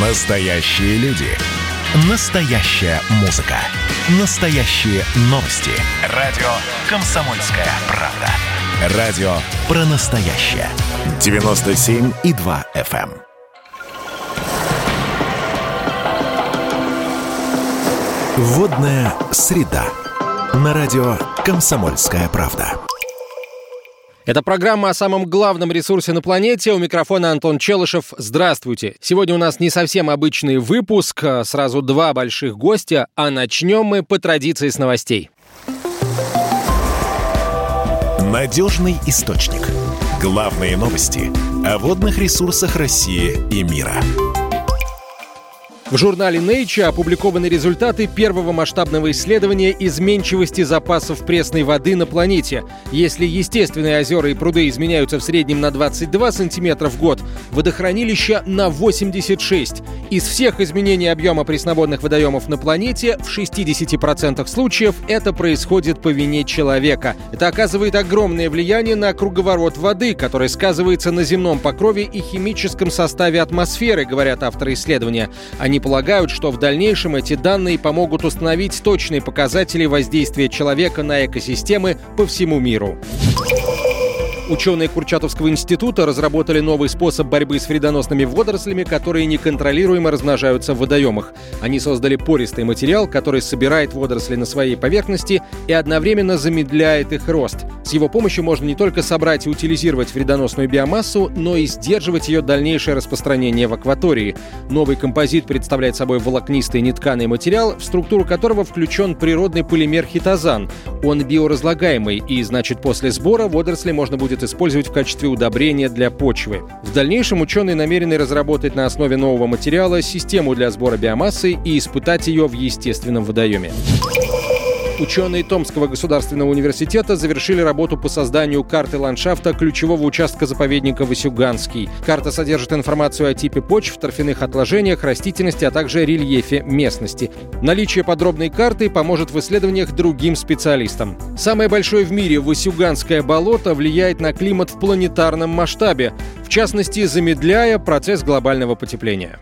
Настоящие люди. Настоящая музыка. Настоящие новости. Радио «Комсомольская правда». Радио про настоящее. 97,2 FM. эм. Водная среда. На радио «Комсомольская правда». Это программа о самом главном ресурсе на планете. У микрофона Антон Челышев. Здравствуйте. Сегодня у нас не совсем обычный выпуск, а сразу два больших гостя, а начнем мы по традиции с новостей. Надежный источник. Главные новости о водных ресурсах России и мира. В журнале Nature опубликованы результаты первого масштабного исследования изменчивости запасов пресной воды на планете. Если естественные озера и пруды изменяются в среднем на 22 сантиметра в год, водохранилища на 86. Из всех изменений объема пресноводных водоемов на планете в 60% случаев это происходит по вине человека. Это оказывает огромное влияние на круговорот воды, который сказывается на земном покрове и химическом составе атмосферы, говорят авторы исследования. Они полагают, что в дальнейшем эти данные помогут установить точные показатели воздействия человека на экосистемы по всему миру. Ученые Курчатовского института разработали новый способ борьбы с вредоносными водорослями, которые неконтролируемо размножаются в водоемах. Они создали пористый материал, который собирает водоросли на своей поверхности и одновременно замедляет их рост. С его помощью можно не только собрать и утилизировать вредоносную биомассу, но и сдерживать ее дальнейшее распространение в акватории. Новый композит представляет собой волокнистый нетканый материал, в структуру которого включен природный полимер хитозан. Он биоразлагаемый, и значит после сбора водоросли можно будет использовать в качестве удобрения для почвы. В дальнейшем ученые намерены разработать на основе нового материала систему для сбора биомассы и испытать ее в естественном водоеме. Ученые Томского государственного университета завершили работу по созданию карты ландшафта ключевого участка заповедника Васюганский. Карта содержит информацию о типе почв, торфяных отложениях, растительности, а также рельефе местности. Наличие подробной карты поможет в исследованиях другим специалистам. Самое большое в мире Васюганское болото влияет на климат в планетарном масштабе, в частности, замедляя процесс глобального потепления.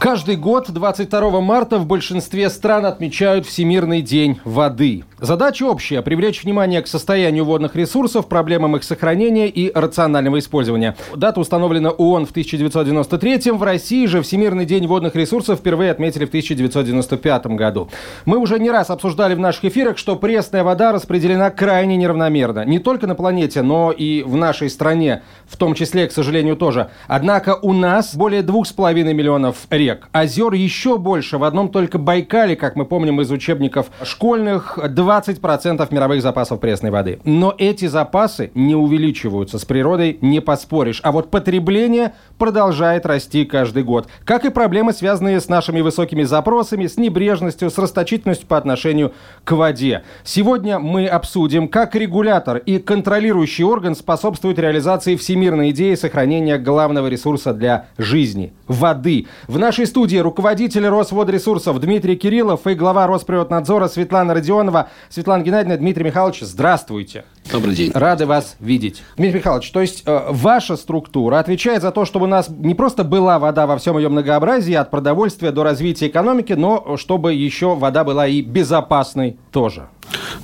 Каждый год 22 марта в большинстве стран отмечают Всемирный день воды. Задача общая – привлечь внимание к состоянию водных ресурсов, проблемам их сохранения и рационального использования. Дата установлена ООН в 1993 в России же Всемирный день водных ресурсов впервые отметили в 1995 году. Мы уже не раз обсуждали в наших эфирах, что пресная вода распределена крайне неравномерно. Не только на планете, но и в нашей стране, в том числе, к сожалению, тоже. Однако у нас более 2,5 миллионов рек рек. Озер еще больше. В одном только Байкале, как мы помним из учебников школьных, 20% мировых запасов пресной воды. Но эти запасы не увеличиваются. С природой не поспоришь. А вот потребление продолжает расти каждый год. Как и проблемы, связанные с нашими высокими запросами, с небрежностью, с расточительностью по отношению к воде. Сегодня мы обсудим, как регулятор и контролирующий орган способствуют реализации всемирной идеи сохранения главного ресурса для жизни – воды. В нашей нашей студии руководитель Росводресурсов Дмитрий Кириллов и глава Росприроднадзора Светлана Родионова. Светлана Геннадьевна, Дмитрий Михайлович, здравствуйте. Добрый день. Рады вас видеть. Дмитрий Михайлович, то есть э, ваша структура отвечает за то, чтобы у нас не просто была вода во всем ее многообразии, от продовольствия до развития экономики, но чтобы еще вода была и безопасной тоже.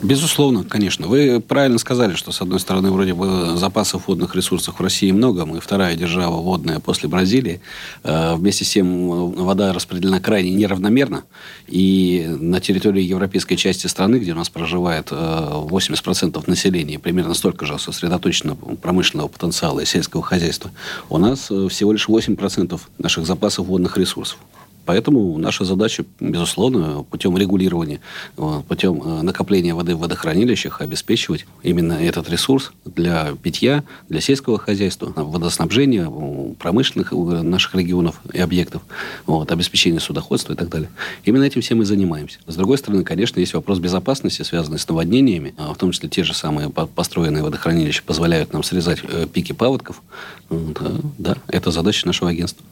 Безусловно, конечно. Вы правильно сказали, что, с одной стороны, вроде бы запасов водных ресурсов в России много. Мы вторая держава водная после Бразилии. Э, вместе с тем, вода распределена крайне неравномерно. И на территории европейской части страны, где у нас проживает 80% э, населения, примерно столько же сосредоточено промышленного потенциала и сельского хозяйства, у нас э, всего лишь 8% наших запасов водных ресурсов. Поэтому наша задача, безусловно, путем регулирования, путем э, накопления воды в водохранилищах обеспечивать именно этот ресурс для питья, для сельского хозяйства, водоснабжения промышленных наших регионов и объектов, вот, обеспечения судоходства и так далее. Именно этим всем мы занимаемся. С другой стороны, конечно, есть вопрос безопасности, связанный с наводнениями, а в том числе те же самые построенные водохранилища позволяют нам срезать э, пики паводков. Да, да, это задача нашего агентства.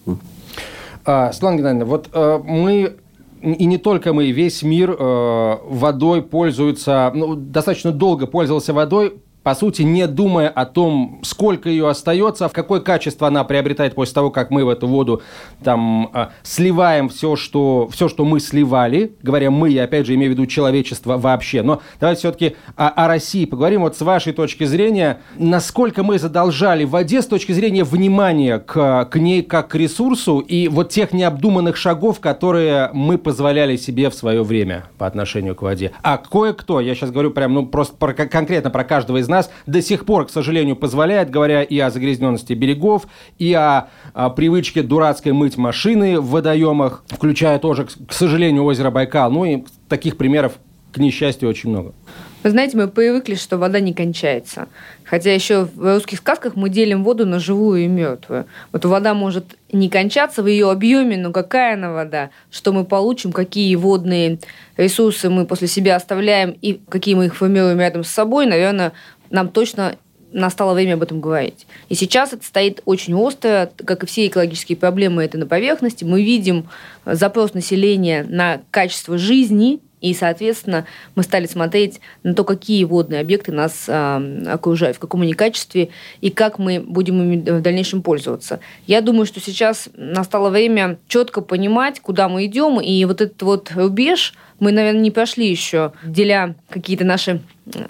А, Светлана Геннадьевна, вот а, мы и не только мы, весь мир э, водой пользуется, ну, достаточно долго пользовался водой по сути, не думая о том, сколько ее остается, в какое качество она приобретает после того, как мы в эту воду там а, сливаем все, что, все, что мы сливали, говоря мы, я опять же имею в виду человечество вообще. Но давайте все-таки о, о России поговорим. Вот с вашей точки зрения, насколько мы задолжали воде с точки зрения внимания к, к ней как к ресурсу и вот тех необдуманных шагов, которые мы позволяли себе в свое время по отношению к воде. А кое-кто, я сейчас говорю прям, ну, просто про, конкретно про каждого из нас, до сих пор, к сожалению, позволяет, говоря и о загрязненности берегов, и о, о привычке дурацкой мыть машины в водоемах, включая тоже, к сожалению, озеро Байкал. Ну и таких примеров, к несчастью, очень много. Вы знаете, мы привыкли, что вода не кончается. Хотя еще в русских сказках мы делим воду на живую и мертвую. Вот вода может не кончаться в ее объеме, но какая она вода, что мы получим, какие водные ресурсы мы после себя оставляем и какие мы их формируем рядом с собой, наверное, нам точно настало время об этом говорить. И сейчас это стоит очень остро, как и все экологические проблемы, это на поверхности. Мы видим запрос населения на качество жизни – и, соответственно, мы стали смотреть на то, какие водные объекты нас э, окружают, в каком они качестве и как мы будем ими в дальнейшем пользоваться. Я думаю, что сейчас настало время четко понимать, куда мы идем, и вот этот вот рубеж мы, наверное, не прошли еще, деля какие-то наши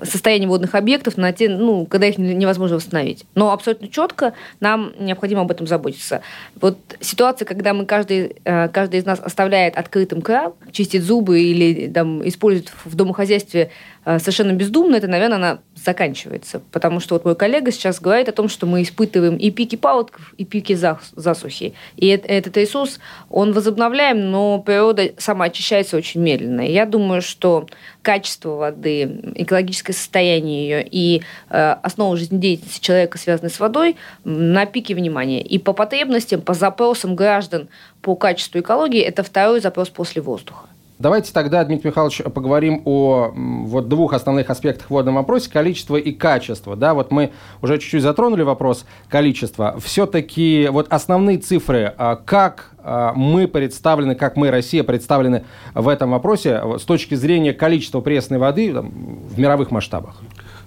состояние водных объектов, на те, ну, когда их невозможно восстановить. Но абсолютно четко нам необходимо об этом заботиться. Вот ситуация, когда мы каждый, э, каждый из нас оставляет открытым кран, чистит зубы или там, использует в домохозяйстве Э, совершенно бездумно, это, наверное, она заканчивается. Потому что вот мой коллега сейчас говорит о том, что мы испытываем и пики паводков, и пики засухи. И этот ресурс, он возобновляем, но природа сама очищается очень медленно. И я думаю, что качество воды, экологическое состояние ее и э, основа жизнедеятельности человека, связанной с водой, на пике внимания. И по потребностям, по запросам граждан по качеству экологии, это второй запрос после воздуха. Давайте тогда, Дмитрий Михайлович, поговорим о вот двух основных аспектах в водном вопросе – количество и качество. Да, вот мы уже чуть-чуть затронули вопрос количества. Все-таки вот основные цифры, а, как а, мы представлены, как мы, Россия, представлены в этом вопросе с точки зрения количества пресной воды в мировых масштабах?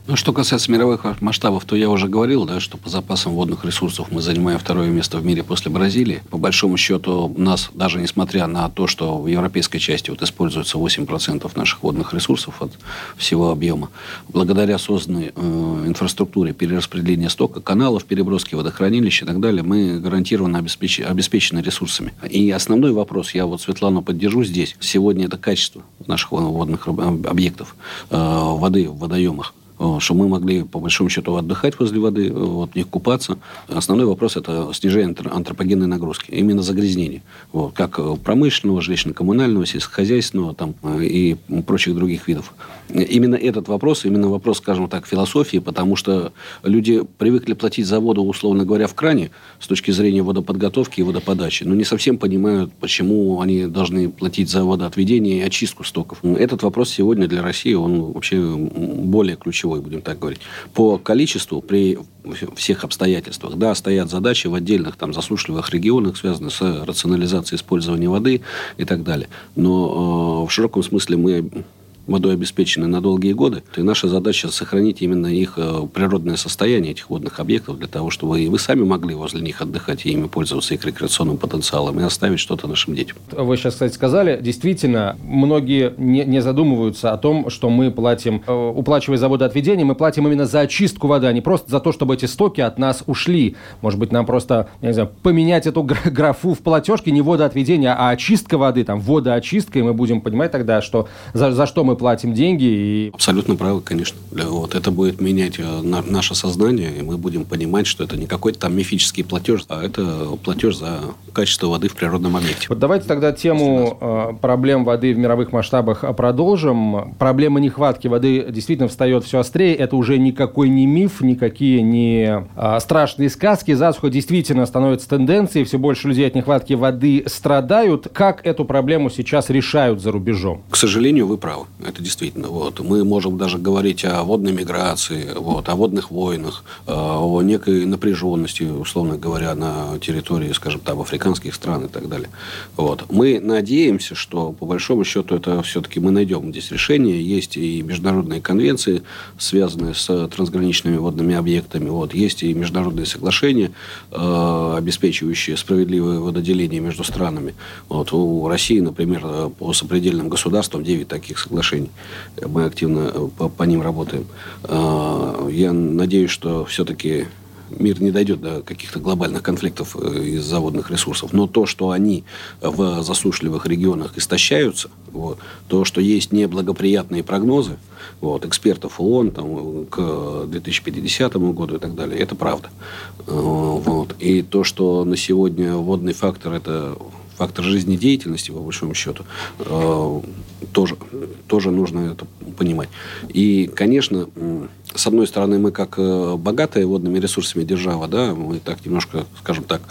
Ну, что касается мировых масштабов, то я уже говорил, да, что по запасам водных ресурсов мы занимаем второе место в мире после Бразилии. По большому счету, у нас, даже несмотря на то, что в европейской части вот используется 8% наших водных ресурсов от всего объема, благодаря созданной э, инфраструктуре перераспределения стока, каналов, переброски водохранилищ и так далее, мы гарантированно обеспеч... обеспечены ресурсами. И основной вопрос, я вот Светлану поддержу здесь, сегодня это качество наших водных объектов, э, воды в водоемах. Э, чтобы мы могли, по большому счету, отдыхать возле воды, э, вот, в купаться. Основной вопрос – это снижение антропогенной нагрузки, именно загрязнение. Вот, как промышленного, жилищно-коммунального, сельскохозяйственного там, э, и прочих других видов. Именно этот вопрос, именно вопрос, скажем так, философии, потому что люди привыкли платить за воду, условно говоря, в кране с точки зрения водоподготовки и водоподачи, но не совсем понимают, почему они должны платить за водоотведение и очистку стоков. Этот вопрос сегодня для России, он вообще более ключевой ключевой, будем так говорить. По количеству при всех обстоятельствах, да, стоят задачи в отдельных там засушливых регионах, связанные с рационализацией использования воды и так далее. Но э, в широком смысле мы водой обеспечены на долгие годы, и наша задача сохранить именно их э, природное состояние, этих водных объектов, для того, чтобы и вы сами могли возле них отдыхать и ими пользоваться их рекреационным потенциалом и оставить что-то нашим детям. Вы сейчас, кстати, сказали, действительно, многие не, не задумываются о том, что мы платим, э, уплачивая за водоотведение, мы платим именно за очистку воды, а не просто за то, чтобы эти стоки от нас ушли. Может быть, нам просто, я не знаю, поменять эту графу в платежке не водоотведение, а очистка воды, там, водоочистка, и мы будем понимать тогда, что за, за что мы платим деньги. И... Абсолютно правы, конечно. Вот это будет менять э, на, наше сознание, и мы будем понимать, что это не какой-то там мифический платеж, а это платеж за качество воды в природном объекте. Вот давайте тогда тему э, проблем воды в мировых масштабах продолжим. Проблема нехватки воды действительно встает все острее. Это уже никакой не миф, никакие не э, страшные сказки. Засуха действительно становится тенденцией. Все больше людей от нехватки воды страдают. Как эту проблему сейчас решают за рубежом? К сожалению, вы правы Это действительно. Вот. Мы можем даже говорить о водной миграции, вот, о водных войнах, э, о некой напряженности, условно говоря, на территории, скажем, там, африканских стран и так далее. Вот. Мы надеемся, что, по большому счету, это все-таки мы найдем здесь решение. Есть и международные конвенции, связанные с трансграничными водными объектами. Вот. Есть и международные соглашения, э, обеспечивающие справедливое вододеление между странами. Вот. У России, например, по сопредельным государствам 9 таких соглашений. Мы активно э, по, по ним работаем. Э, я надеюсь, что все-таки мир не дойдет до каких-то глобальных конфликтов э, из заводных ресурсов. Но то, что они в засушливых регионах истощаются, вот, то, что есть неблагоприятные прогнозы вот, экспертов ООН там, к 2050 году и так далее, это правда. Э, вот. И то, что на сегодня водный фактор – это фактор жизнедеятельности, по большому счету, э, тоже, тоже нужно это понимать. И, конечно, с одной стороны, мы как э, богатая водными ресурсами держава, да, мы так немножко, скажем так,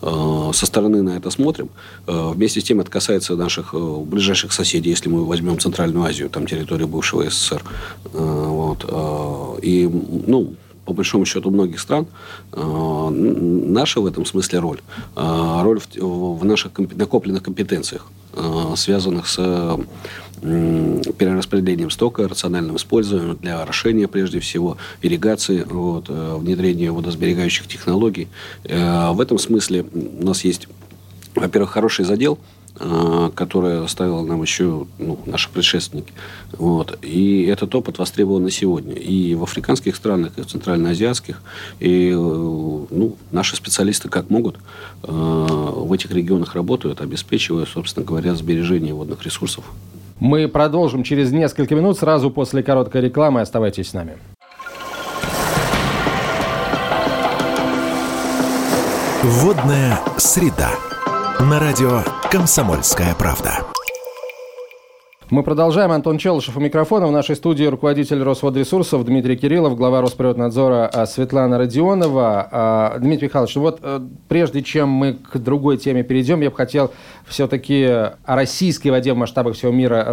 э, со стороны на это смотрим. Вместе с тем это касается наших ближайших соседей, если мы возьмем Центральную Азию, там территорию бывшего СССР. Вот. И, ну, по большому счету многих стран, э, наша в этом смысле роль, э, роль в, в наших накопленных компетенциях, э, связанных с перераспределением стока, рациональным использованием для орошения, прежде всего, ирригации, вот, внедрения водосберегающих технологий. В этом смысле у нас есть, во-первых, хороший задел – которое оставила нам еще ну, наши предшественники. Вот. И этот опыт востребован на сегодня. И в африканских странах, и в центральноазиатских. И э, ну, наши специалисты как могут э, в этих регионах работают, обеспечивая, собственно говоря, сбережение водных ресурсов. Мы продолжим через несколько минут, сразу после короткой рекламы. Оставайтесь с нами. Водная среда. На радио «Комсомольская правда». Мы продолжаем. Антон Челышев у микрофона. В нашей студии руководитель Росводресурсов Дмитрий Кириллов, глава Росприроднадзора а, Светлана Родионова. А, Дмитрий Михайлович, ну вот э, прежде чем мы к другой теме перейдем, я бы хотел все-таки о российской воде в масштабах всего мира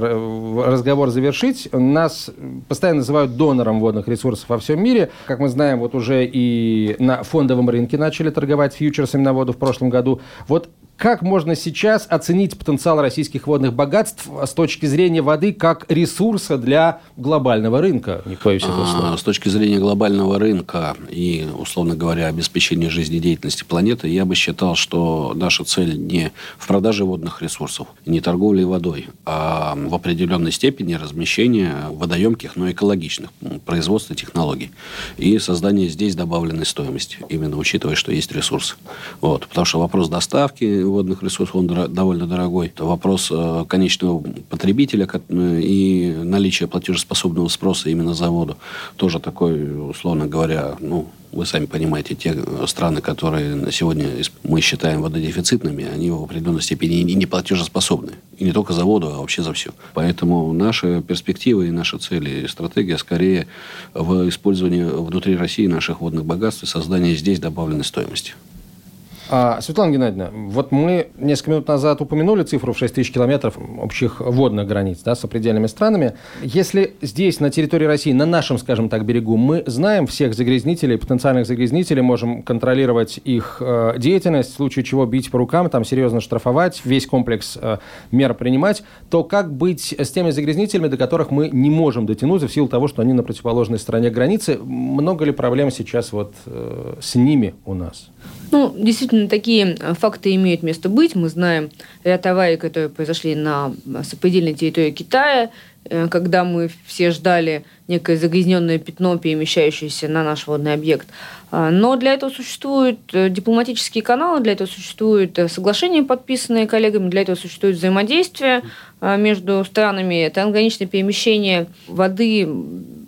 разговор завершить. Нас постоянно называют донором водных ресурсов во всем мире. Как мы знаем, вот уже и на фондовом рынке начали торговать фьючерсами на воду в прошлом году. Вот как можно сейчас оценить потенциал российских водных богатств с точки зрения воды как ресурса для глобального рынка? Этого слова. С точки зрения глобального рынка и, условно говоря, обеспечения жизнедеятельности планеты, я бы считал, что наша цель не в продаже водных ресурсов, не торговле водой, а в определенной степени размещения водоемких, но экологичных производства технологий и создание здесь добавленной стоимости, именно учитывая, что есть ресурсы. Вот. Потому что вопрос доставки водных ресурсов, он довольно дорогой. Это вопрос э, конечного потребителя и наличия платежеспособного спроса именно за воду. Тоже такой, условно говоря, ну, вы сами понимаете, те страны, которые на сегодня мы считаем вододефицитными, они в определенной степени и не платежеспособны. И не только за воду, а вообще за все. Поэтому наши перспективы и наши цели и стратегия скорее в использовании внутри России наших водных богатств и создании здесь добавленной стоимости. А, Светлана Геннадьевна, вот мы несколько минут назад упомянули цифру в 6 тысяч километров общих водных границ да, с определенными странами. Если здесь, на территории России, на нашем, скажем так, берегу, мы знаем всех загрязнителей, потенциальных загрязнителей, можем контролировать их э, деятельность, в случае чего бить по рукам, там серьезно штрафовать, весь комплекс э, мер принимать, то как быть с теми загрязнителями, до которых мы не можем дотянуться в силу того, что они на противоположной стороне границы? Много ли проблем сейчас вот э, с ними у нас? Ну, действительно, такие э, факты имеют место быть. Мы знаем ряд аварий, которые произошли на сопредельной территории Китая, э, когда мы все ждали некое загрязненное пятно, перемещающееся на наш водный объект. А, но для этого существуют э, дипломатические каналы, для этого существуют соглашения, подписанные коллегами, для этого существует взаимодействие между странами. Трансграничное перемещение воды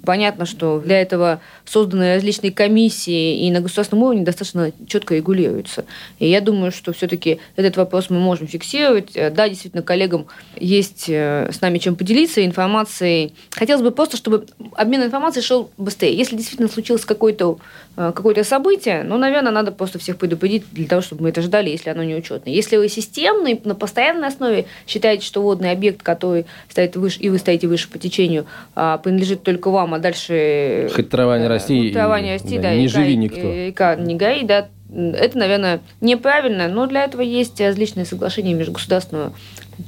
Понятно, что для этого созданы различные комиссии, и на государственном уровне достаточно четко регулируется. И я думаю, что все-таки этот вопрос мы можем фиксировать. Да, действительно, коллегам есть э, с нами чем поделиться информацией. Хотелось бы просто, чтобы обмен информацией шел быстрее. Если действительно случилось какое-то э, какое событие, ну, наверное, надо просто всех предупредить для того, чтобы мы это ждали, если оно не учетное. Если вы системный, на постоянной основе считаете, что водный объект, который стоит выше, и вы стоите выше по течению, а, принадлежит только вам, а дальше... Хоть трава не расти, ну, трава не расти, да, да не живи никто. Река не гори, да, это, наверное, неправильно, но для этого есть различные соглашения межгосударственного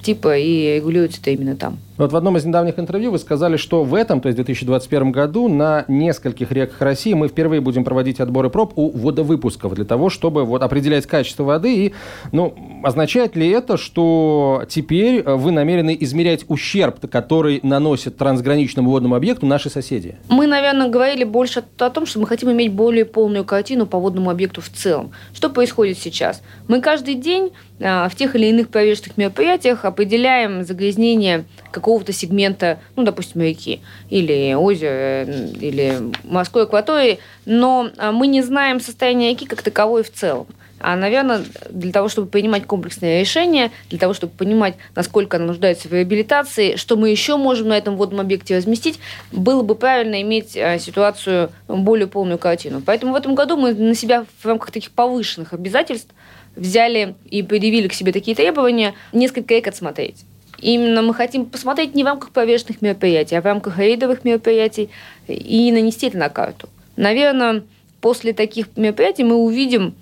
типа, и регулируется это именно там. Вот в одном из недавних интервью вы сказали, что в этом, то есть в 2021 году, на нескольких реках России мы впервые будем проводить отборы проб у водовыпусков для того, чтобы вот определять качество воды. И, ну, означает ли это, что теперь вы намерены измерять ущерб, который наносит трансграничному водному объекту наши соседи? Мы, наверное, говорили больше о том, что мы хотим иметь более полную картину по водному объекту в целом. Что происходит сейчас? Мы каждый день в тех или иных повешенных мероприятиях определяем загрязнение какого-то сегмента, ну, допустим, реки или озера, или морской акватории, но а, мы не знаем состояние реки как таковой в целом. А, наверное, для того, чтобы принимать комплексное решение, для того, чтобы понимать, насколько она нуждается в реабилитации, что мы еще можем на этом водном объекте разместить, было бы правильно иметь а, ситуацию, более полную картину. Поэтому в этом году мы на себя в рамках таких повышенных обязательств взяли и предъявили к себе такие требования, несколько рек отсмотреть. Именно мы хотим посмотреть не в рамках повешенных мероприятий, а в рамках рейдовых мероприятий и нанести это на карту. Наверное, после таких мероприятий мы увидим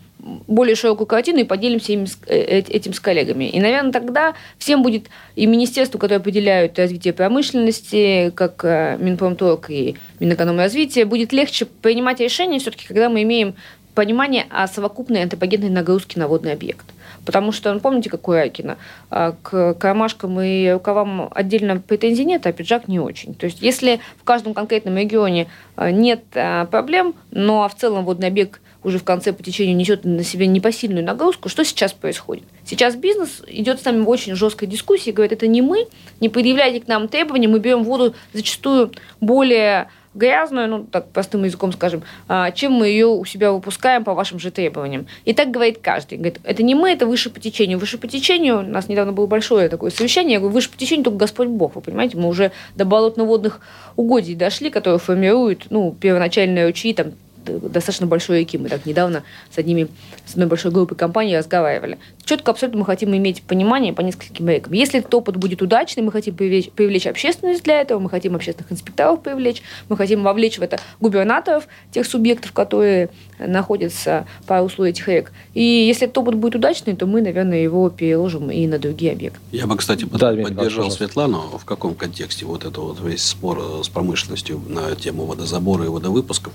более широкую картину и поделимся им, э, этим с коллегами. И, наверное, тогда всем будет и министерству, которое определяют развитие промышленности, как э, Минпромторг и Минэкономразвития, будет легче принимать решения все-таки, когда мы имеем понимание о совокупной антропогенной нагрузке на водный объект. Потому что, ну, помните, какой Акина? А, к кармашкам и рукавам отдельно претензий нет, а пиджак не очень. То есть, если в каждом конкретном регионе а, нет а, проблем, но в целом водный объект уже в конце по течению несет на себе непосильную нагрузку, что сейчас происходит? Сейчас бизнес идет с нами в очень жесткой дискуссии, говорит, это не мы, не предъявляйте к нам требования, мы берем воду зачастую более грязную, ну, так простым языком скажем, а, чем мы ее у себя выпускаем по вашим же требованиям. И так говорит каждый. Говорит, это не мы, это выше по течению. Выше по течению, у нас недавно было большое такое совещание, я говорю, выше по течению только Господь Бог, вы понимаете, мы уже до болотно-водных угодий дошли, которые формируют, ну, первоначальные ручьи, там, достаточно большой реки. Мы так недавно с одними, с одной большой группой компаний разговаривали. Четко абсолютно мы хотим иметь понимание по нескольким рекам. Если этот опыт будет удачный, мы хотим привлечь, привлечь общественность для этого, мы хотим общественных инспекторов привлечь, мы хотим вовлечь в это губернаторов, тех субъектов, которые находятся по руслу этих рек. И если этот опыт будет удачный, то мы, наверное, его переложим и на другие объекты. Я бы, кстати, да, поддержал Светлану. В каком контексте вот это вот весь спор с промышленностью на тему водозабора и водовыпусков,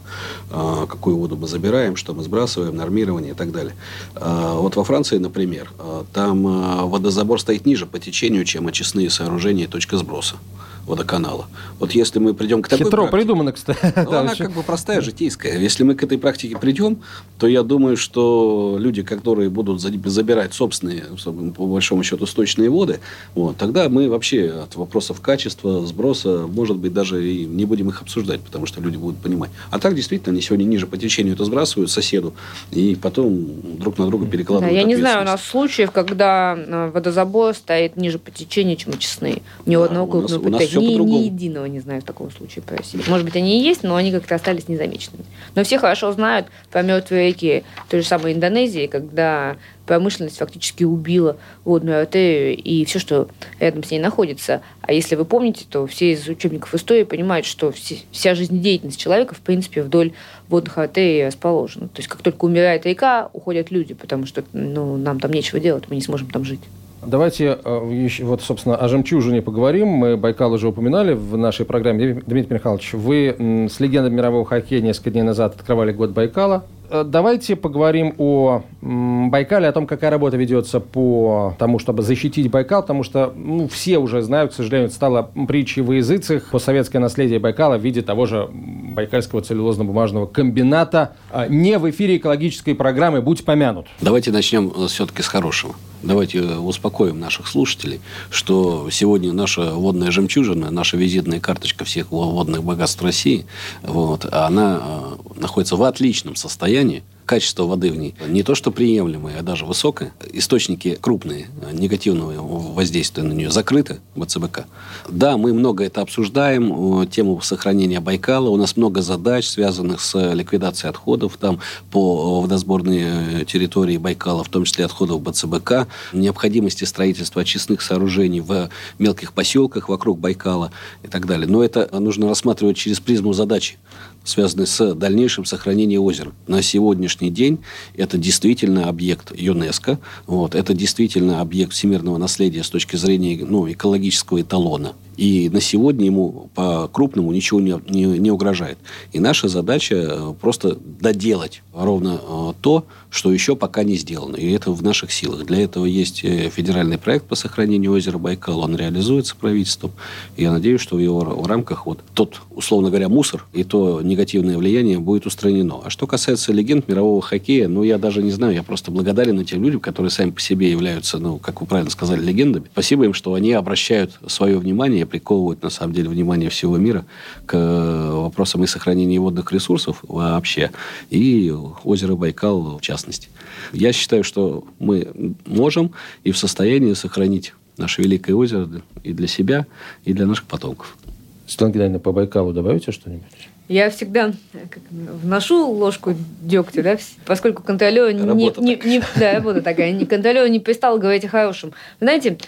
а, какую воду мы забираем, что мы сбрасываем, нормирование и так далее. А, вот во Франции, например, а, там водозабор стоит ниже по течению, чем очистные сооружения и точка сброса водоканала. Вот если мы придем к такой Хитро практике, придумано, кстати. Ну, она как бы простая, житейская. Если мы к этой практике придем, то я думаю, что люди, которые будут забирать собственные, по большому счету, сточные воды, вот, тогда мы вообще от вопросов качества, сброса, может быть, даже и не будем их обсуждать, потому что люди будут понимать. А так, действительно, они сегодня ниже по течению это сбрасывают соседу, и потом друг на друга перекладывают да, Я не знаю, у нас случаев, когда э, водозабор стоит ниже по течению, чем очистные. Ни у одного крупного ни, ни единого не знаю в таком случае по России. Может быть, они и есть, но они как-то остались незамеченными. Но все хорошо знают про мертвые реки той же самой Индонезии, когда промышленность фактически убила водную артерию и все, что рядом с ней находится. А если вы помните, то все из учебников истории понимают, что вся жизнедеятельность человека, в принципе, вдоль водных артерий расположена. То есть, как только умирает река, уходят люди, потому что ну, нам там нечего делать, мы не сможем там жить. Давайте э, вот, собственно, о жемчужине поговорим. Мы Байкал уже упоминали в нашей программе. Дмитрий Михайлович, вы с легендой мирового хоккея несколько дней назад открывали год Байкала. Э, давайте поговорим о Байкале, о том, какая работа ведется по тому, чтобы защитить Байкал, потому что ну, все уже знают, к сожалению, стало притчей в языцах по советское наследие Байкала в виде того же Байкальского целлюлозно-бумажного комбината. А, не в эфире экологической программы «Будь помянут». Давайте начнем э, все-таки с хорошего. Давайте успокоим наших слушателей, что сегодня наша водная жемчужина, наша визитная карточка всех водных богатств России, вот, она э, находится в отличном состоянии качество воды в ней не то что приемлемое, а даже высокое. Источники крупные негативного воздействия на нее закрыты БЦБК. Да, мы много это обсуждаем, тему сохранения Байкала. У нас много задач, связанных с ликвидацией отходов там по водосборной территории Байкала, в том числе отходов БЦБК, необходимости строительства очистных сооружений в мелких поселках вокруг Байкала и так далее. Но это нужно рассматривать через призму задачи связанные с дальнейшим сохранением озера. На сегодняшний день это действительно объект ЮНЕСКО, вот, это действительно объект всемирного наследия с точки зрения ну, экологического эталона. И на сегодня ему по-крупному ничего не, не, не угрожает. И наша задача э, просто доделать ровно э, то, что еще пока не сделано. И это в наших силах. Для этого есть э, федеральный проект по сохранению озера Байкал. Он реализуется правительством. Я надеюсь, что в его рамках вот тот, условно говоря, мусор и то негативное влияние будет устранено. А что касается легенд мирового хоккея, ну, я даже не знаю. Я просто благодарен этим людям, которые сами по себе являются, ну, как вы правильно сказали, легендами. Спасибо им, что они обращают свое внимание приковывают, на самом деле, внимание всего мира к э, вопросам и сохранения водных ресурсов вообще, и озера Байкал в частности. Я считаю, что мы можем и в состоянии сохранить наше великое озеро и для себя, и для наших потомков. Светлана Геннадьевна, по Байкалу добавите что-нибудь? Я всегда как, вношу ложку дегтя, да, поскольку Канталео не, не, не, да, работа такая, не, Канталео не перестал говорить о хорошем. знаете,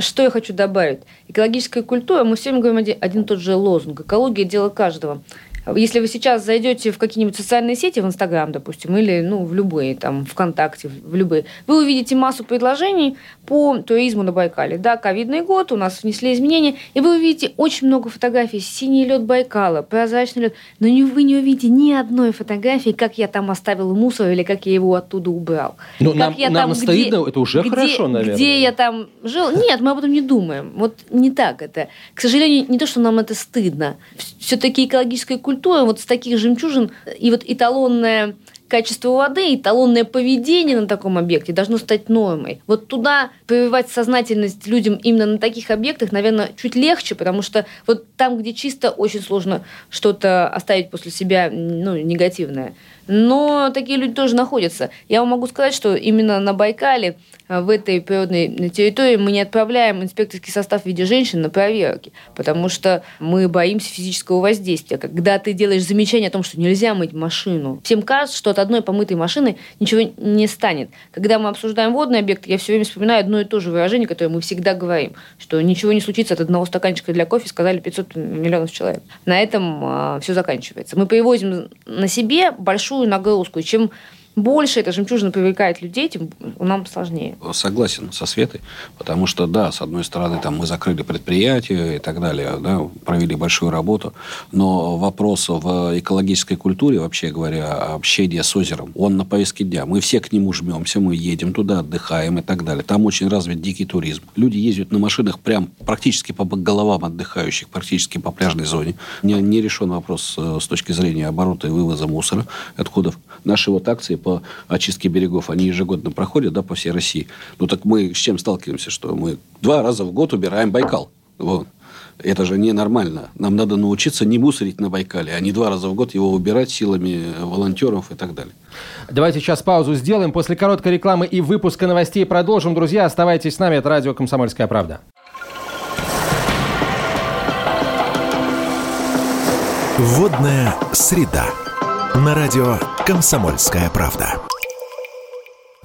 что я хочу добавить? Экологическая культура, мы все время говорим один, один и тот же лозунг. Экология – дело каждого. Если вы сейчас зайдете в какие-нибудь социальные сети, в Инстаграм, допустим, или ну, в любые, там, ВКонтакте, в любые, вы увидите массу предложений по туризму на Байкале. Да, ковидный год, у нас внесли изменения, и вы увидите очень много фотографий. Синий лед Байкала, прозрачный лед. Но вы не увидите ни одной фотографии, как я там оставил мусор или как я его оттуда убрал. Ну, нам, я нам там, где, это уже где, хорошо, наверное. Где я там жил. Нет, мы об этом не думаем. Вот не так это. К сожалению, не то, что нам это стыдно. Все-таки экологическая культура культура вот с таких жемчужин и вот эталонное качество воды, эталонное поведение на таком объекте должно стать нормой. Вот туда прививать сознательность людям именно на таких объектах, наверное, чуть легче, потому что вот там, где чисто, очень сложно что-то оставить после себя ну, негативное. Но такие люди тоже находятся. Я вам могу сказать, что именно на Байкале а, в этой природной территории мы не отправляем инспекторский состав в виде женщин на проверки, потому что мы боимся физического воздействия. Когда ты делаешь замечание о том, что нельзя мыть машину, всем кажется, что от одной помытой машины ничего не станет. Когда мы обсуждаем водный объект, я все время вспоминаю одно и то же выражение, которое мы всегда говорим, что ничего не случится от одного стаканчика для кофе, сказали 500 миллионов человек. На этом а, все заканчивается. Мы привозим на себе большую нагрузку, и чем больше эта жемчужина привлекает людей, тем нам сложнее. Согласен со Светой, потому что, да, с одной стороны, там мы закрыли предприятия и так далее, да, провели большую работу, но вопрос в экологической культуре, вообще говоря, общение с озером, он на повестке дня. Мы все к нему жмемся, мы едем туда, отдыхаем и так далее. Там очень развит дикий туризм. Люди ездят на машинах прям практически по головам отдыхающих, практически по пляжной зоне. Не, не решен вопрос э, с точки зрения оборота и вывоза мусора, отходов. Наши вот акции по очистке берегов, они ежегодно проходят, да, по всей России. Ну, так мы с чем сталкиваемся? Что мы два раза в год убираем Байкал. Вот. Это же ненормально. Нам надо научиться не мусорить на Байкале, а не два раза в год его убирать силами волонтеров и так далее. Давайте сейчас паузу сделаем. После короткой рекламы и выпуска новостей продолжим. Друзья, оставайтесь с нами. Это радио «Комсомольская правда». Водная среда. На радио «Комсомольская правда».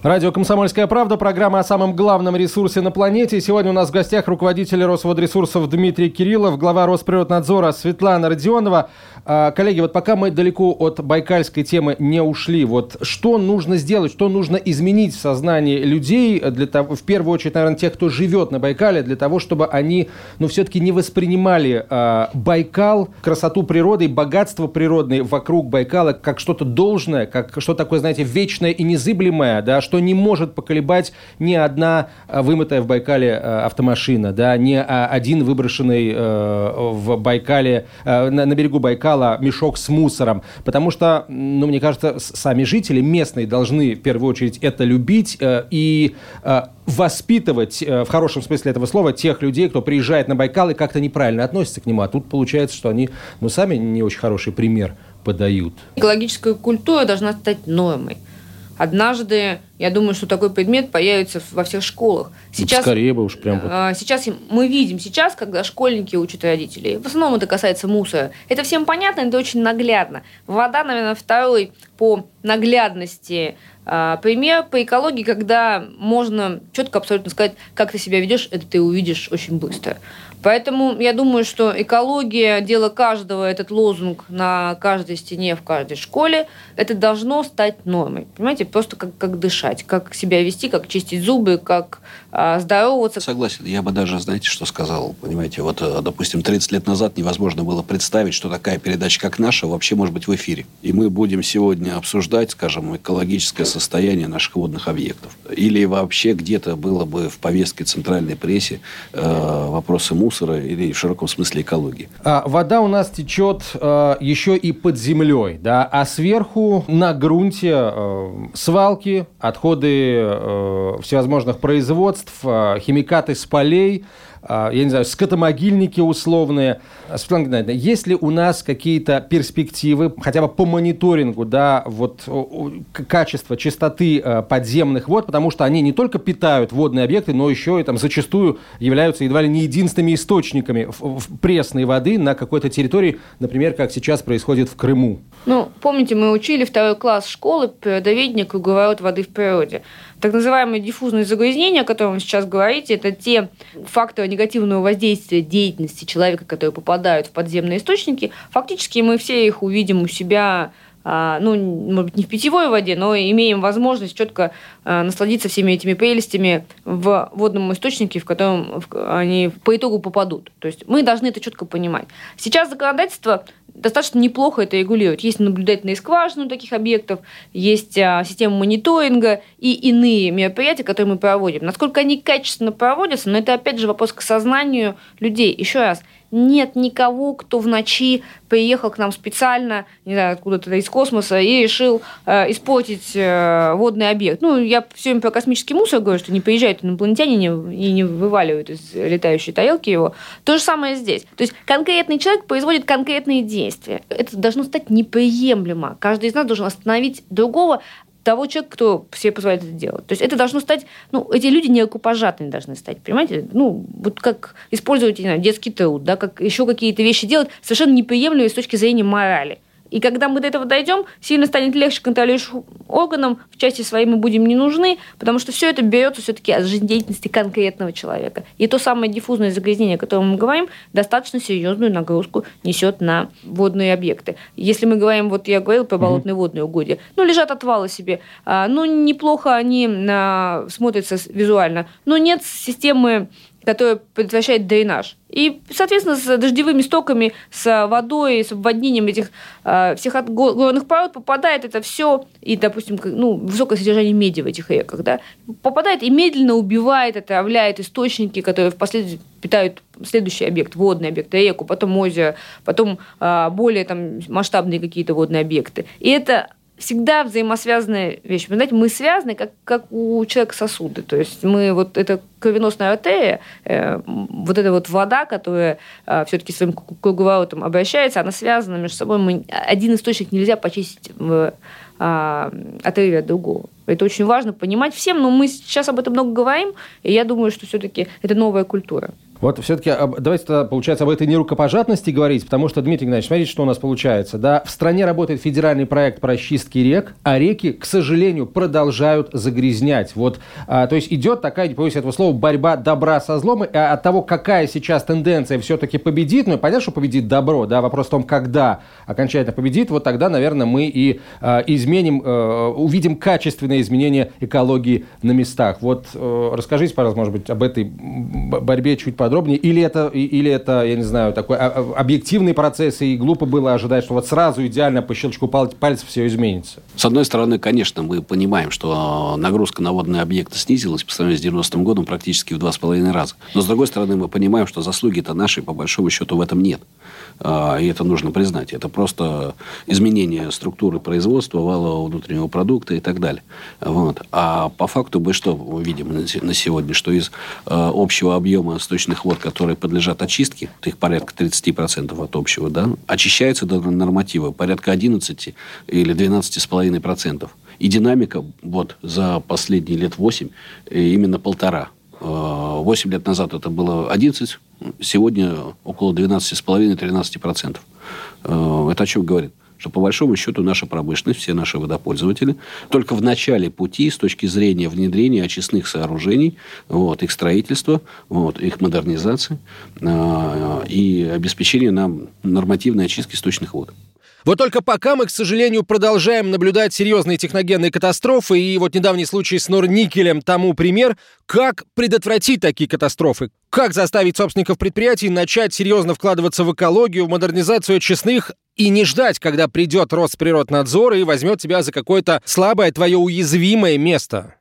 Радио «Комсомольская правда», программа о самом главном ресурсе на планете. Сегодня у нас в гостях руководитель Росводресурсов Дмитрий Кириллов, глава Росприроднадзора Светлана Родионова. А, коллеги, вот пока мы далеко от байкальской темы не ушли, вот что нужно сделать, что нужно изменить в сознании людей, для того, в первую очередь, наверное, тех, кто живет на Байкале, для того, чтобы они, ну, все-таки не воспринимали э, Байкал, красоту природы богатство природное вокруг Байкала как что-то должное, как что такое, знаете, вечное и незыблемое, да, что не может поколебать ни одна э, вымытая в Байкале э, автомашина, да, ни один выброшенный э, в Байкале, на берегу Байкала Байкала мешок с мусором, потому что, ну, мне кажется, сами жители местные должны в первую очередь это любить э, и э, воспитывать, э, в хорошем смысле этого слова, тех людей, кто приезжает на Байкал и как-то неправильно относится к нему. А тут получается, что они, ну, сами не очень хороший пример подают. Экологическая культура должна стать нормой. Однажды, я думаю, что такой предмет появится во всех школах. Сейчас, Скорее бы уж прям. Вот. А, сейчас мы видим сейчас, когда школьники учат родителей. В основном это касается мусора. Это всем понятно, это очень наглядно. Вода, наверное, второй по наглядности а, пример по экологии, когда можно четко абсолютно сказать, как ты себя ведешь, это ты увидишь очень быстро. Поэтому я думаю, что экология – дело каждого, этот лозунг на каждой стене в каждой школе, это должно стать нормой. Понимаете, просто как, как дышать, как себя вести, как чистить зубы, как а, здороваться. Согласен. Я бы даже, знаете, что сказал? Понимаете, вот, э, допустим, 30 лет назад невозможно было представить, что такая передача, как наша, вообще может быть в эфире. И мы будем сегодня обсуждать, скажем, экологическое состояние наших водных объектов. Или вообще где-то было бы в повестке центральной прессе э, вопросы мусора, мусора или в широком смысле экологии. А, вода у нас течет э, еще и под землей, да, а сверху на грунте э, свалки, отходы э, всевозможных производств, э, химикаты с полей – я не знаю, скотомогильники условные. Светлана Геннадьевна, есть ли у нас какие-то перспективы, хотя бы по мониторингу, да, вот качества, чистоты э, подземных вод, потому что они не только питают водные объекты, но еще и там зачастую являются едва ли не единственными источниками пресной воды на какой-то территории, например, как сейчас происходит в Крыму. Ну, помните, мы учили второй класс школы природоведения круговорот воды в природе. Так называемые диффузные загрязнения, о которых вы сейчас говорите, это те факторы негативного воздействия деятельности человека, которые попадают в подземные источники. Фактически мы все их увидим у себя а, ну, может быть, не в питьевой воде, но имеем возможность четко а, насладиться всеми этими прелестями в водном источнике, в котором они по итогу попадут. То есть мы должны это четко понимать. Сейчас законодательство достаточно неплохо это регулирует. Есть наблюдательные скважины таких объектов, есть а, система мониторинга и иные мероприятия, которые мы проводим. Насколько они качественно проводятся, но это опять же вопрос к сознанию людей. Еще раз, нет никого, кто в ночи приехал к нам специально, не знаю, откуда-то из космоса и решил э, испортить э, водный объект. Ну, я все время про космический мусор говорю, что не приезжают инопланетяне и не вываливают из летающей тарелки его. То же самое здесь. То есть конкретный человек производит конкретные действия. Это должно стать неприемлемо. Каждый из нас должен остановить другого, того человека, кто себе позволяет это делать. То есть это должно стать, ну, эти люди не рукопожатными должны стать, понимаете? Ну, вот как использовать, не знаю, детский труд, да, как еще какие-то вещи делать совершенно неприемлемые с точки зрения морали. И когда мы до этого дойдем, сильно станет легче контролирующим органам, в части своей мы будем не нужны, потому что все это берется все-таки от жизнедеятельности конкретного человека. И то самое диффузное загрязнение, о котором мы говорим, достаточно серьезную нагрузку несет на водные объекты. Если мы говорим, вот я говорил про болотные водные угодья, ну, лежат отвалы себе, а, ну, неплохо они а, смотрятся визуально, но нет системы которая предотвращает дренаж. И, соответственно, с дождевыми стоками, с водой, с обводнением этих э, всех от горных пород попадает это все, и, допустим, ну, высокое содержание меди в этих реках, да, попадает и медленно убивает, отравляет источники, которые впоследствии питают следующий объект, водный объект, реку, потом озеро, потом э, более там, масштабные какие-то водные объекты. И это всегда взаимосвязанная вещь. Вы знаете, мы связаны, как, как у человека сосуды. То есть мы вот эта кровеносная артерия, э, вот эта вот вода, которая э, все-таки своим круговоротом обращается, она связана между собой. Мы, один источник нельзя почистить в э, от другого. Это очень важно понимать всем, но мы сейчас об этом много говорим, и я думаю, что все-таки это новая культура. Вот все-таки давайте тогда, получается, об этой нерукопожатности говорить, потому что, Дмитрий Геннадьевич, смотрите, что у нас получается. Да? В стране работает федеральный проект по расчистке рек, а реки, к сожалению, продолжают загрязнять. Вот, а, то есть идет такая, не боюсь этого слова, борьба добра со злом, а от того, какая сейчас тенденция все-таки победит, ну, понятно, что победит добро, да, вопрос в том, когда окончательно победит, вот тогда, наверное, мы и а, изменим, а, увидим качественные изменения экологии на местах. Вот а, расскажите, пожалуйста, может быть, об этой борьбе чуть подробнее подробнее? Или это, или это я не знаю, такой а, а, объективный процесс, и глупо было ожидать, что вот сразу идеально по щелчку пальцев все изменится? С одной стороны, конечно, мы понимаем, что нагрузка на водные объекты снизилась по сравнению с 90-м годом практически в два с половиной раза. Но, с другой стороны, мы понимаем, что заслуги-то наши, по большому счету, в этом нет. А, и это нужно признать. Это просто изменение структуры производства, валового внутреннего продукта и так далее. Вот. А по факту мы что видим на сегодня? Что из общего объема сточных вод, которые подлежат очистке, их порядка 30% от общего, да, очищается до норматива порядка 11 или 12,5%. И динамика вот за последние лет 8 э, именно полтора. 8 а, лет назад это было 11 сегодня около 12,5-13%. Э, это о чем говорит? Что по большому счету наша промышленность, все наши водопользователи, только в начале пути с точки зрения внедрения очистных сооружений, вот, их строительства, вот, их модернизации э, и обеспечения нам нормативной очистки сточных вод. Вот только пока мы, к сожалению, продолжаем наблюдать серьезные техногенные катастрофы, и вот недавний случай с Норникелем тому пример, как предотвратить такие катастрофы, как заставить собственников предприятий начать серьезно вкладываться в экологию, в модернизацию честных и не ждать, когда придет Росприроднадзор и возьмет тебя за какое-то слабое твое уязвимое место.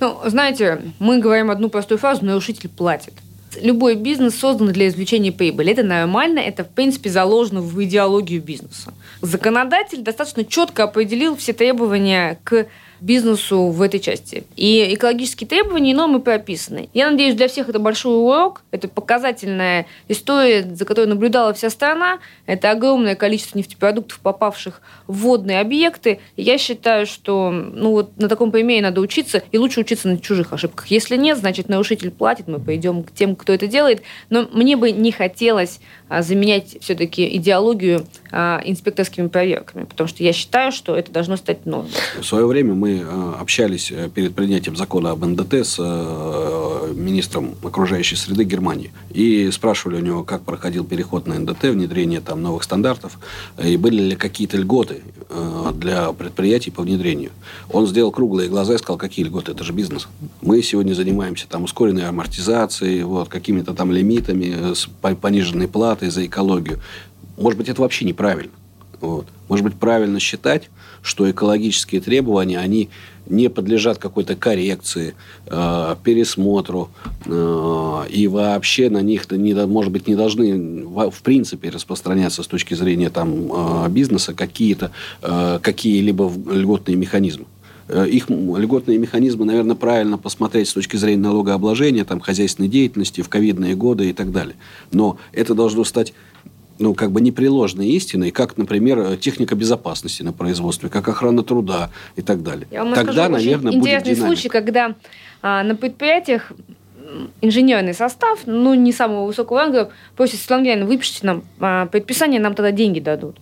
Ну, знаете, мы говорим одну простую фразу «нарушитель платит» любой бизнес создан для извлечения прибыли. Это нормально, это, в принципе, заложено в идеологию бизнеса. Законодатель достаточно четко определил все требования к бизнесу в этой части. И экологические требования нормы прописаны. Я надеюсь, для всех это большой урок, это показательная история, за которой наблюдала вся страна. Это огромное количество нефтепродуктов, попавших в водные объекты. я считаю, что ну, вот на таком примере надо учиться, и лучше учиться на чужих ошибках. Если нет, значит, нарушитель платит, мы пойдем к тем, кто это делает. Но мне бы не хотелось а, заменять все-таки идеологию а, инспекторскими проверками, потому что я считаю, что это должно стать нормой. В свое время мы а, общались э, перед принятием закона об НДТ с э, министром окружающей среды Германии и спрашивали у него, как проходил переход на НДТ, внедрение там новых стандартов, и были ли какие-то льготы э, для предприятий по внедрению. Он сделал круглые глаза и сказал, какие льготы, это же бизнес. Мы сегодня занимаемся там ускоренной амортизацией, вот, какими-то там лимитами, пониженной платой за экологию. Может быть, это вообще неправильно. Вот. Может быть, правильно считать, что экологические требования, они не подлежат какой-то коррекции, э, пересмотру, э, и вообще на них, не, может быть, не должны в принципе распространяться с точки зрения там, э, бизнеса какие-то, э, какие-либо льготные механизмы. Э, их льготные механизмы, наверное, правильно посмотреть с точки зрения налогообложения, там, хозяйственной деятельности в ковидные годы и так далее. Но это должно стать ну, как бы непреложной истиной, как, например, техника безопасности на производстве, как охрана труда и так далее. Я вам Тогда, скажу, наверное, очень будет интересный динамика. случай, когда а, на предприятиях инженерный состав, ну, не самого высокого ранга, просит, Светлана выпишите нам а, предписание, нам тогда деньги дадут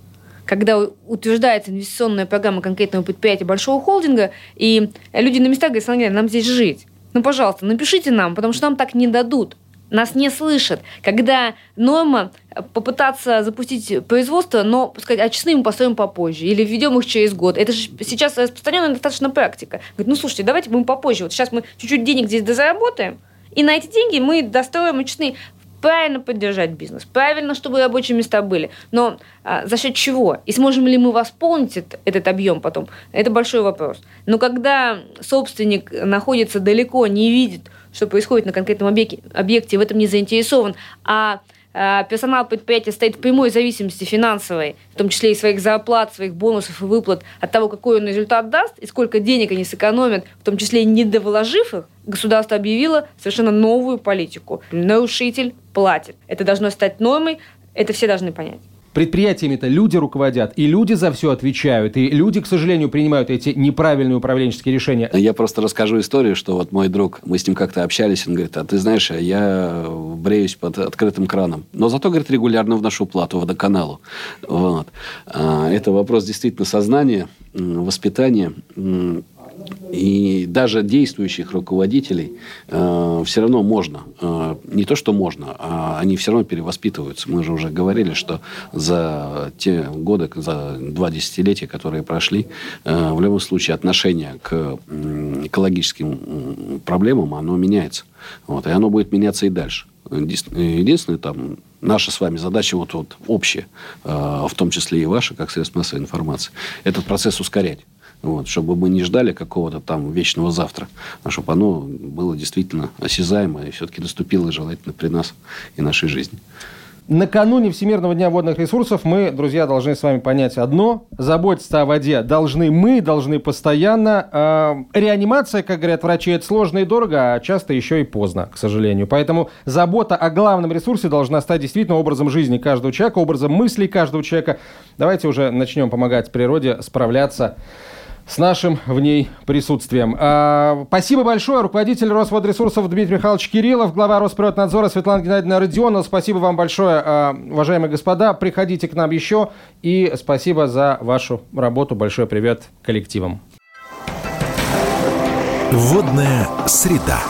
когда утверждается инвестиционная программа конкретного предприятия большого холдинга, и люди на местах говорят, нам здесь жить. Ну, пожалуйста, напишите нам, потому что нам так не дадут. Нас не слышат. Когда норма попытаться запустить производство, но сказать, а честные мы построим попозже, или введем их через год. Это же сейчас распространенная достаточно практика. Говорит, ну слушайте, давайте мы попозже. Вот сейчас мы чуть-чуть денег здесь дозаработаем, и на эти деньги мы достроим очистные правильно поддержать бизнес, правильно, чтобы рабочие места были, но а, за счет чего? И сможем ли мы восполнить это, этот объем потом? Это большой вопрос. Но когда собственник находится далеко, не видит, что происходит на конкретном объекте, объекте в этом не заинтересован, а Э, персонал предприятия стоит в прямой зависимости финансовой, в том числе и своих зарплат, своих бонусов и выплат от того, какой он результат даст и сколько денег они сэкономят, в том числе и недовложив их, государство объявило совершенно новую политику. Нарушитель платит. Это должно стать нормой, это все должны понять предприятиями-то люди руководят, и люди за все отвечают, и люди, к сожалению, принимают эти неправильные управленческие решения. Я просто расскажу историю, что вот мой друг, мы с ним как-то общались, он говорит, а ты знаешь, я бреюсь под открытым краном, но зато, говорит, регулярно вношу плату водоканалу. Вот. А, это вопрос действительно сознания, воспитания. И даже действующих руководителей э, все равно можно, э, не то что можно, а они все равно перевоспитываются. Мы же уже говорили, что за те годы, за два десятилетия, которые прошли, э, в любом случае отношение к э, экологическим проблемам, оно меняется. Вот, и оно будет меняться и дальше. Единственное, там, наша с вами задача вот, вот общая, в том числе и ваша, как средств массовой информации, этот процесс ускорять. Вот, чтобы мы не ждали какого-то там вечного завтра, а чтобы оно было действительно осязаемо и все-таки наступило желательно при нас и нашей жизни. Накануне Всемирного дня водных ресурсов мы, друзья, должны с вами понять одно. Заботиться о воде должны мы, должны постоянно. Э, реанимация, как говорят врачи, это сложно и дорого, а часто еще и поздно, к сожалению. Поэтому забота о главном ресурсе должна стать действительно образом жизни каждого человека, образом мыслей каждого человека. Давайте уже начнем помогать природе справляться с нашим в ней присутствием. А, спасибо большое. Руководитель Росводресурсов Дмитрий Михайлович Кириллов, глава Росприроднадзора Светлана Геннадьевна Родионова. Спасибо вам большое, а, уважаемые господа. Приходите к нам еще. И спасибо за вашу работу. Большой привет коллективам. Водная среда.